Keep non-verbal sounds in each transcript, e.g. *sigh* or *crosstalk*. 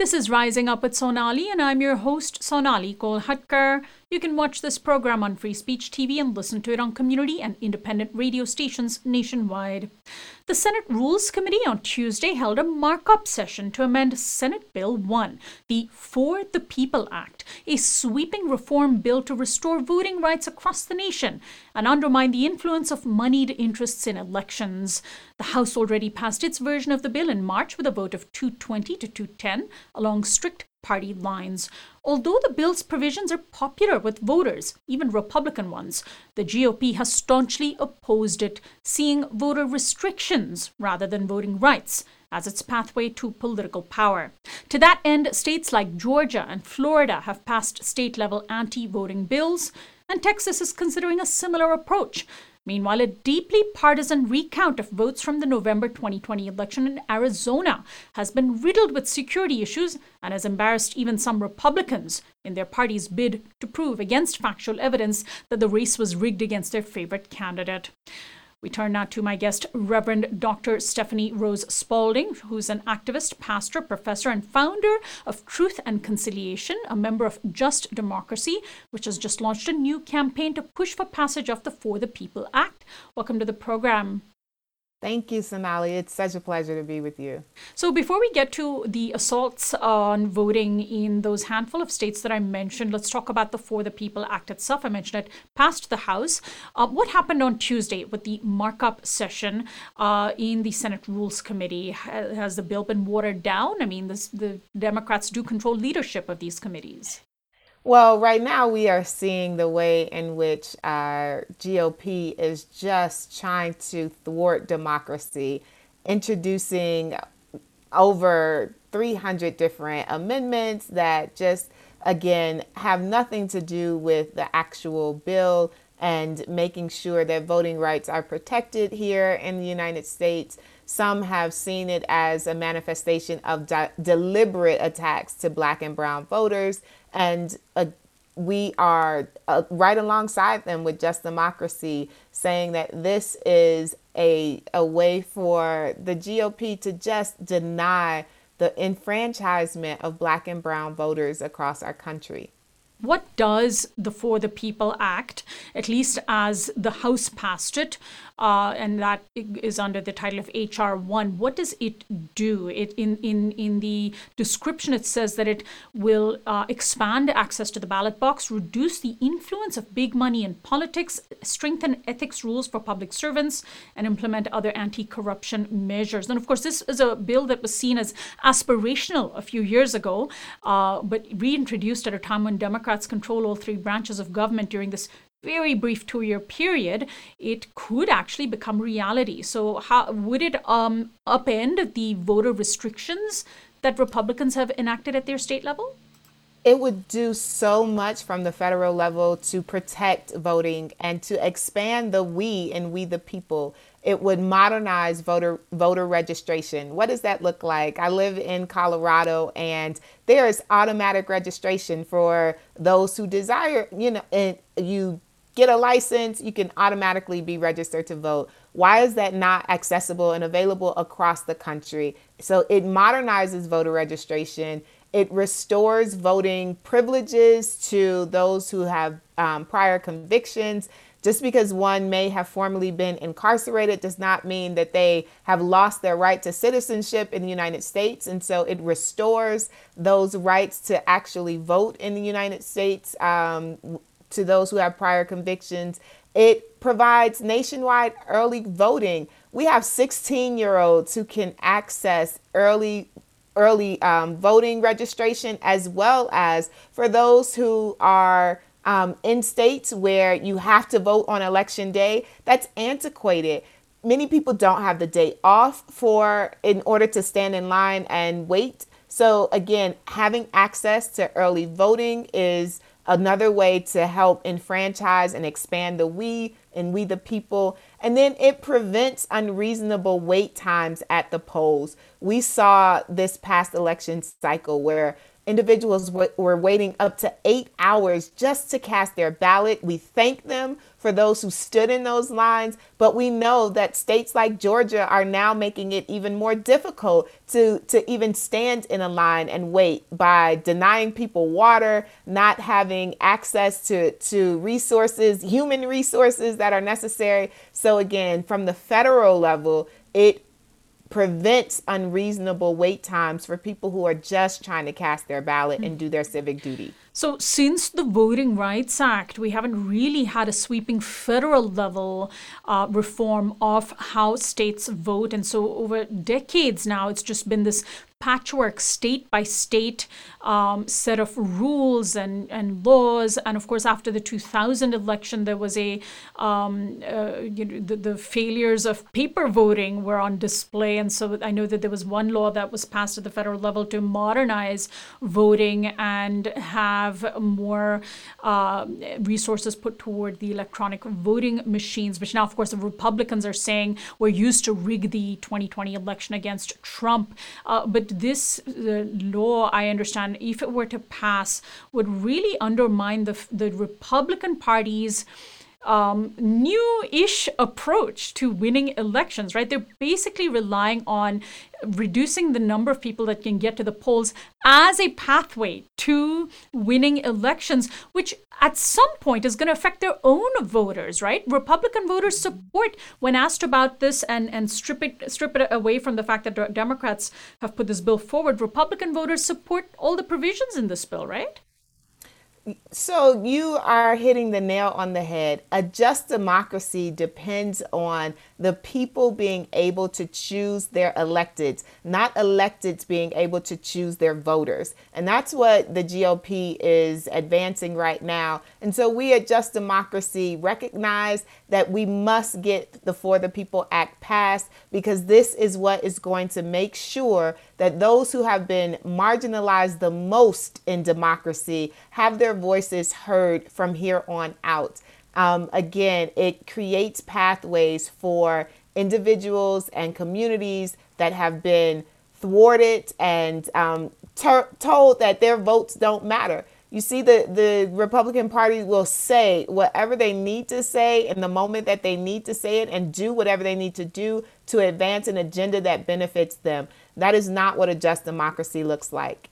This is Rising Up with Sonali, and I'm your host, Sonali Kolhatkar. You can watch this program on Free Speech TV and listen to it on community and independent radio stations nationwide. The Senate Rules Committee on Tuesday held a markup session to amend Senate Bill 1, the For the People Act, a sweeping reform bill to restore voting rights across the nation and undermine the influence of moneyed interests in elections. The House already passed its version of the bill in March with a vote of 220 to 210 along strict party lines. Although the bill's provisions are popular with voters, even Republican ones, the GOP has staunchly opposed it, seeing voter restrictions rather than voting rights as its pathway to political power. To that end, states like Georgia and Florida have passed state level anti voting bills, and Texas is considering a similar approach. Meanwhile, a deeply partisan recount of votes from the November 2020 election in Arizona has been riddled with security issues and has embarrassed even some Republicans in their party's bid to prove against factual evidence that the race was rigged against their favorite candidate. We turn now to my guest, Reverend Dr. Stephanie Rose Spaulding, who's an activist, pastor, professor, and founder of Truth and Conciliation, a member of Just Democracy, which has just launched a new campaign to push for passage of the For the People Act. Welcome to the program. Thank you, Sonali. It's such a pleasure to be with you. So, before we get to the assaults on voting in those handful of states that I mentioned, let's talk about the For the People Act itself. I mentioned it passed the House. Uh, what happened on Tuesday with the markup session uh, in the Senate Rules Committee? Has the bill been watered down? I mean, this, the Democrats do control leadership of these committees. Well, right now we are seeing the way in which our GOP is just trying to thwart democracy, introducing over 300 different amendments that just, again, have nothing to do with the actual bill and making sure that voting rights are protected here in the United States. Some have seen it as a manifestation of de- deliberate attacks to black and brown voters. And uh, we are uh, right alongside them with Just Democracy, saying that this is a, a way for the GOP to just deny the enfranchisement of black and brown voters across our country what does the For the People Act, at least as the House passed it, uh, and that is under the title of HR one, what does it do? It in in in the description it says that it will uh, expand access to the ballot box, reduce the influence of big money in politics, strengthen ethics rules for public servants, and implement other anti-corruption measures. And of course, this is a bill that was seen as aspirational a few years ago, uh, but reintroduced at a time when Democrats Democrats control all three branches of government during this very brief two year period, it could actually become reality. So, how would it um, upend the voter restrictions that Republicans have enacted at their state level? It would do so much from the federal level to protect voting and to expand the we and we the people it would modernize voter voter registration. What does that look like? I live in Colorado and there is automatic registration for those who desire, you know, and you get a license, you can automatically be registered to vote. Why is that not accessible and available across the country? So it modernizes voter registration. It restores voting privileges to those who have um, prior convictions just because one may have formerly been incarcerated does not mean that they have lost their right to citizenship in the United States. And so it restores those rights to actually vote in the United States um, to those who have prior convictions. It provides nationwide early voting. We have 16 year olds who can access early early um, voting registration as well as for those who are um, in states where you have to vote on election day, that's antiquated. Many people don't have the day off for in order to stand in line and wait. So again, having access to early voting is another way to help enfranchise and expand the we and we the people. And then it prevents unreasonable wait times at the polls. We saw this past election cycle where individuals w- were waiting up to eight hours just to cast their ballot. We thank them for those who stood in those lines, but we know that states like Georgia are now making it even more difficult to, to even stand in a line and wait by denying people water, not having access to, to resources, human resources that are necessary. So, again, from the federal level, it prevents unreasonable wait times for people who are just trying to cast their ballot and do their civic duty. So, since the Voting Rights Act, we haven't really had a sweeping federal level uh, reform of how states vote. And so, over decades now, it's just been this patchwork state by state um, set of rules and, and laws. And of course, after the 2000 election, there was a, um, uh, you know, the, the failures of paper voting were on display. And so I know that there was one law that was passed at the federal level to modernize voting and have more uh, resources put toward the electronic voting machines, which now, of course, the Republicans are saying were used to rig the 2020 election against Trump. Uh, but this law, I understand, if it were to pass, would really undermine the the Republican Party's um, new-ish approach to winning elections. Right? They're basically relying on reducing the number of people that can get to the polls as a pathway to winning elections, which at some point is going to affect their own voters, right? Republican voters support when asked about this and, and strip it strip it away from the fact that Democrats have put this bill forward. Republican voters support all the provisions in this bill, right? So you are hitting the nail on the head. A just democracy depends on the people being able to choose their electeds, not electeds being able to choose their voters. And that's what the GOP is advancing right now. And so we at Just Democracy recognize that we must get the For the People Act passed because this is what is going to make sure that those who have been marginalized the most in democracy have their voices heard from here on out. Um, again, it creates pathways for individuals and communities that have been thwarted and um, ter- told that their votes don't matter. You see, the, the Republican Party will say whatever they need to say in the moment that they need to say it and do whatever they need to do to advance an agenda that benefits them. That is not what a just democracy looks like.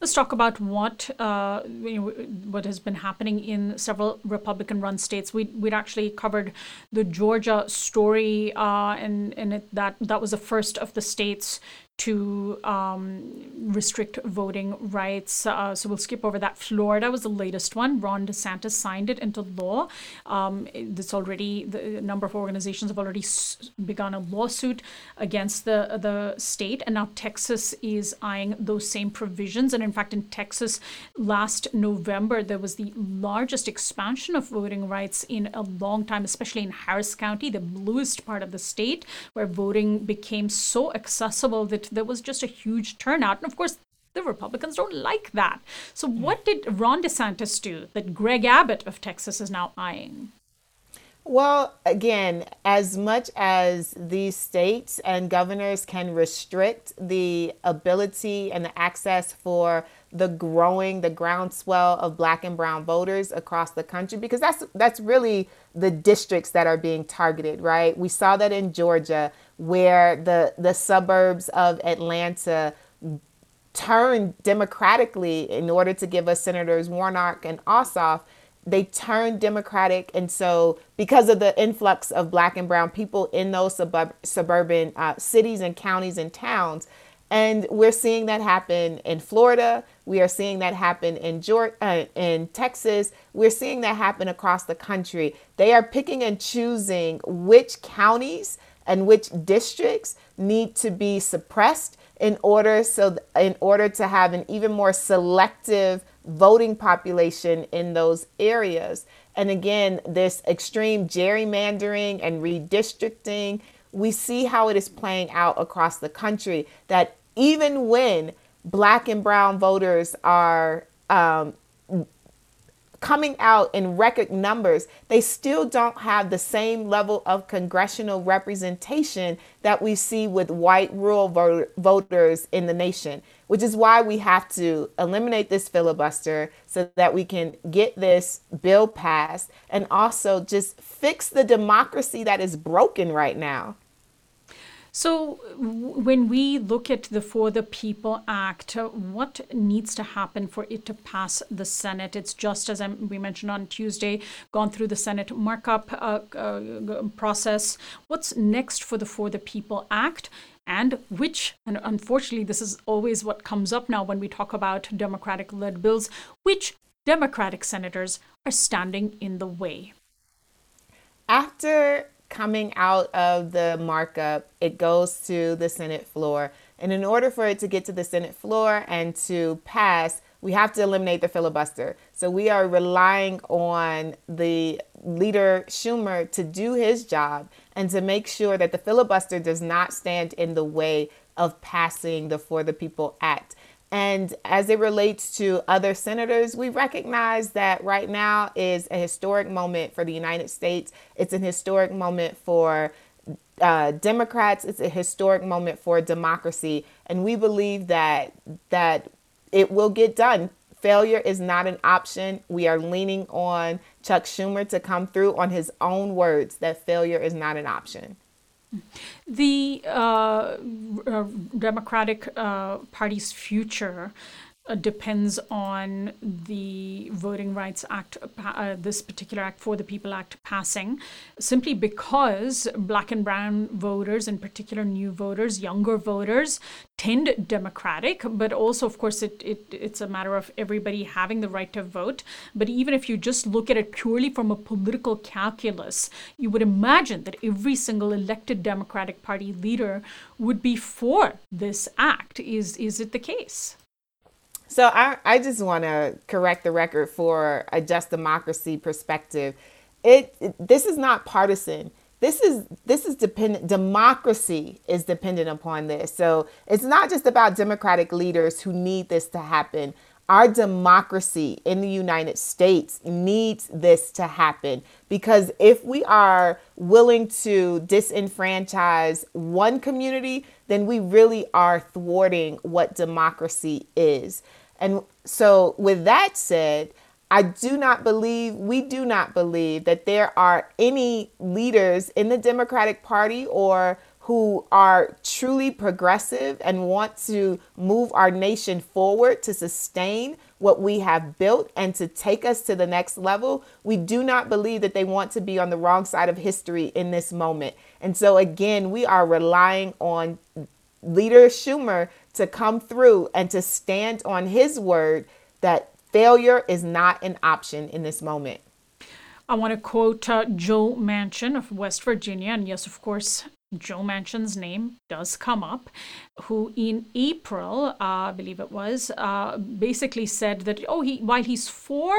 Let's talk about what uh, what has been happening in several Republican-run states. We we'd actually covered the Georgia story, uh, and and it, that that was the first of the states to um, restrict voting rights. Uh, so we'll skip over that. Florida was the latest one. Ron DeSantis signed it into law. Um, it's already the number of organizations have already s- begun a lawsuit against the the state, and now Texas is eyeing those same provisions. And in fact, in Texas, last November there was the largest expansion of voting rights in a long time, especially in Harris County, the bluest part of the state, where voting became so accessible that there was just a huge turnout. And of course, the Republicans don't like that. So, hmm. what did Ron DeSantis do that Greg Abbott of Texas is now eyeing? Well, again, as much as these states and governors can restrict the ability and the access for the growing, the groundswell of black and brown voters across the country, because that's that's really the districts that are being targeted, right? We saw that in Georgia, where the the suburbs of Atlanta turned democratically in order to give us senators Warnock and Ossoff they turned democratic and so because of the influx of black and brown people in those suburb- suburban uh, cities and counties and towns and we're seeing that happen in Florida. We are seeing that happen in Georgia, uh, in Texas. We're seeing that happen across the country. They are picking and choosing which counties and which districts need to be suppressed in order so in order to have an even more selective voting population in those areas. And again, this extreme gerrymandering and redistricting, we see how it is playing out across the country. That even when black and brown voters are um, coming out in record numbers, they still don't have the same level of congressional representation that we see with white rural voters in the nation, which is why we have to eliminate this filibuster so that we can get this bill passed and also just fix the democracy that is broken right now. So, when we look at the For the People Act, uh, what needs to happen for it to pass the Senate? It's just as we mentioned on Tuesday, gone through the Senate markup uh, uh, process. What's next for the For the People Act? and which, and unfortunately, this is always what comes up now when we talk about Democratic led bills, which Democratic senators are standing in the way. After coming out of the markup, it goes to the Senate floor. And in order for it to get to the Senate floor and to pass, we have to eliminate the filibuster. So we are relying on the leader Schumer to do his job and to make sure that the filibuster does not stand in the way of passing the For the People Act. And as it relates to other senators, we recognize that right now is a historic moment for the United States. It's an historic moment for uh, Democrats. It's a historic moment for democracy, and we believe that that it will get done. Failure is not an option. We are leaning on Chuck Schumer to come through on his own words that failure is not an option. The uh, uh, Democratic uh, Party's future uh, depends on the Voting Rights Act, uh, this particular Act for the People Act passing, simply because black and brown voters, in particular new voters, younger voters, tend Democratic, but also, of course, it, it it's a matter of everybody having the right to vote. But even if you just look at it purely from a political calculus, you would imagine that every single elected Democratic Party leader would be for this act. Is is it the case? So I, I just want to correct the record for a just democracy perspective. It, it this is not partisan. This is this is dependent democracy is dependent upon this. So it's not just about democratic leaders who need this to happen. Our democracy in the United States needs this to happen because if we are willing to disenfranchise one community, then we really are thwarting what democracy is. And so, with that said, I do not believe, we do not believe that there are any leaders in the Democratic Party or who are truly progressive and want to move our nation forward to sustain what we have built and to take us to the next level. We do not believe that they want to be on the wrong side of history in this moment. And so, again, we are relying on leader Schumer to come through and to stand on his word that failure is not an option in this moment. I want to quote uh, Joe Manchin of West Virginia. And yes, of course, Joe Manchin's name does come up, who in April, uh, I believe it was, uh, basically said that oh, he while he's for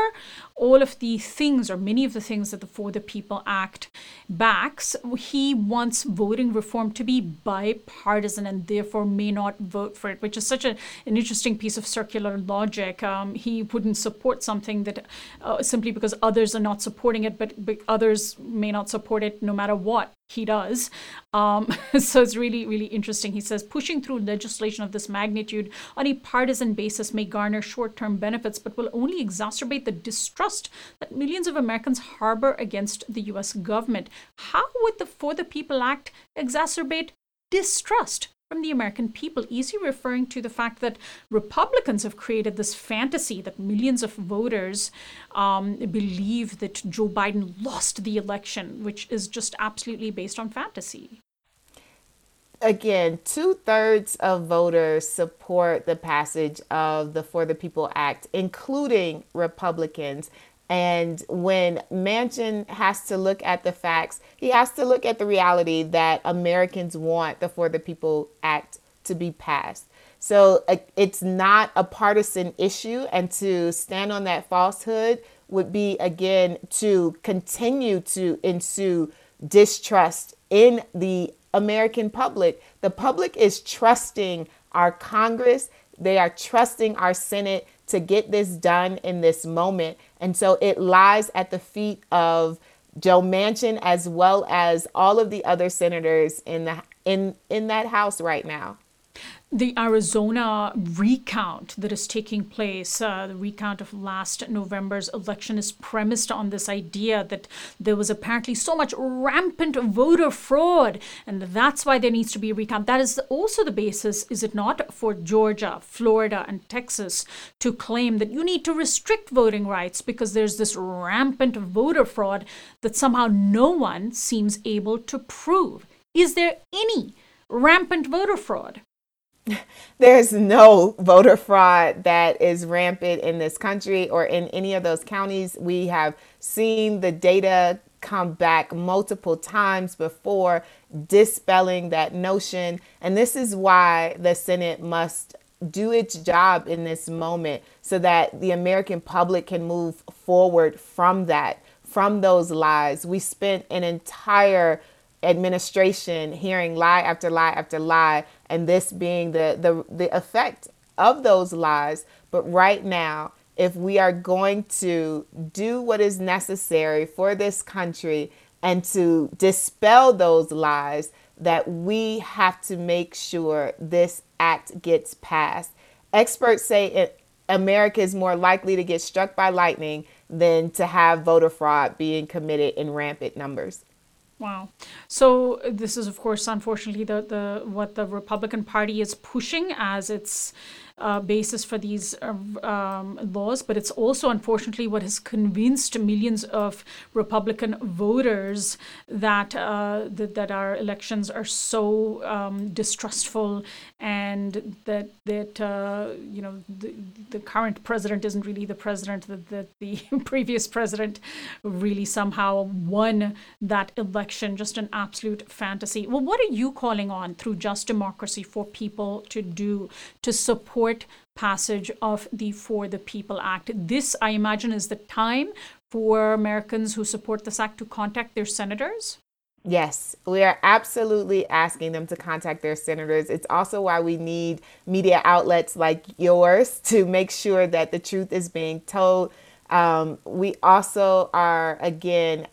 all of the things or many of the things that the For the People Act backs, he wants voting reform to be bipartisan and therefore may not vote for it, which is such a, an interesting piece of circular logic. Um, he wouldn't support something that uh, simply because others are not supporting it, but, but others may not support it no matter what he does. Um, *laughs* so it's really, really interesting. He says pushing through legislation of this magnitude on a partisan basis may garner short term benefits, but will only exacerbate the distrust that millions of Americans harbor against the US government. How would the For the People Act exacerbate distrust from the American people. Easy referring to the fact that Republicans have created this fantasy that millions of voters um, believe that Joe Biden lost the election, which is just absolutely based on fantasy. Again, two thirds of voters support the passage of the For the People Act, including Republicans. And when Manchin has to look at the facts, he has to look at the reality that Americans want the For the People Act to be passed. So uh, it's not a partisan issue. And to stand on that falsehood would be, again, to continue to ensue distrust in the American public. The public is trusting our Congress, they are trusting our Senate to get this done in this moment. And so it lies at the feet of Joe Manchin as well as all of the other senators in the in in that house right now the Arizona recount that is taking place, uh, the recount of last November's election, is premised on this idea that there was apparently so much rampant voter fraud, and that's why there needs to be a recount. That is also the basis, is it not, for Georgia, Florida, and Texas to claim that you need to restrict voting rights because there's this rampant voter fraud that somehow no one seems able to prove. Is there any rampant voter fraud? *laughs* there's no voter fraud that is rampant in this country or in any of those counties. We have seen the data come back multiple times before dispelling that notion. And this is why the Senate must do its job in this moment so that the American public can move forward from that, from those lies. We spent an entire administration hearing lie after lie after lie and this being the the the effect of those lies. But right now if we are going to do what is necessary for this country and to dispel those lies that we have to make sure this act gets passed. Experts say it, america is more likely to get struck by lightning than to have voter fraud being committed in rampant numbers Wow. So uh, this is, of course, unfortunately, the, the what the Republican Party is pushing as its uh, basis for these uh, um, laws, but it's also unfortunately what has convinced millions of Republican voters that uh, that, our elections are so um, distrustful and that that uh, you know the, the current president isn't really the president that, that the *laughs* previous president really somehow won that election. Just an absolute fantasy. Well what are you calling on through just democracy for people to do to support support passage of the For the People Act. This, I imagine, is the time for Americans who support this act to contact their senators? Yes, we are absolutely asking them to contact their senators. It's also why we need media outlets like yours *laughs* to make sure that the truth is being told. Um, we also are, again,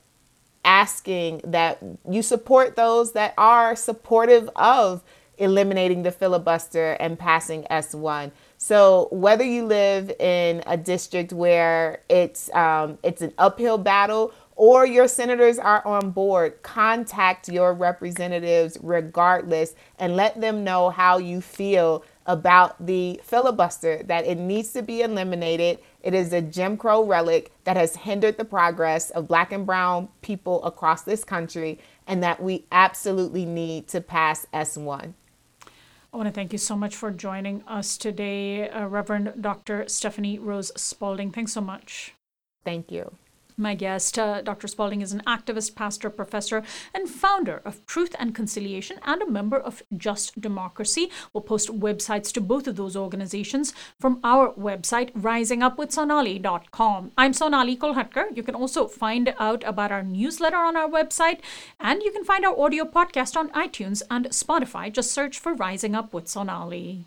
asking that you support those that are supportive of eliminating the filibuster and passing S1. So whether you live in a district where it's um, it's an uphill battle or your senators are on board, contact your representatives regardless and let them know how you feel about the filibuster, that it needs to be eliminated. It is a Jim Crow relic that has hindered the progress of black and brown people across this country, and that we absolutely need to pass S1. I want to thank you so much for joining us today, uh, Reverend Dr. Stephanie Rose Spaulding. Thanks so much. Thank you. My guest, uh, Dr. Spaulding, is an activist, pastor, professor, and founder of Truth and Conciliation and a member of Just Democracy. We'll post websites to both of those organizations from our website, risingupwithsonali.com. I'm Sonali Kolhatkar. You can also find out about our newsletter on our website, and you can find our audio podcast on iTunes and Spotify. Just search for Rising Up with Sonali.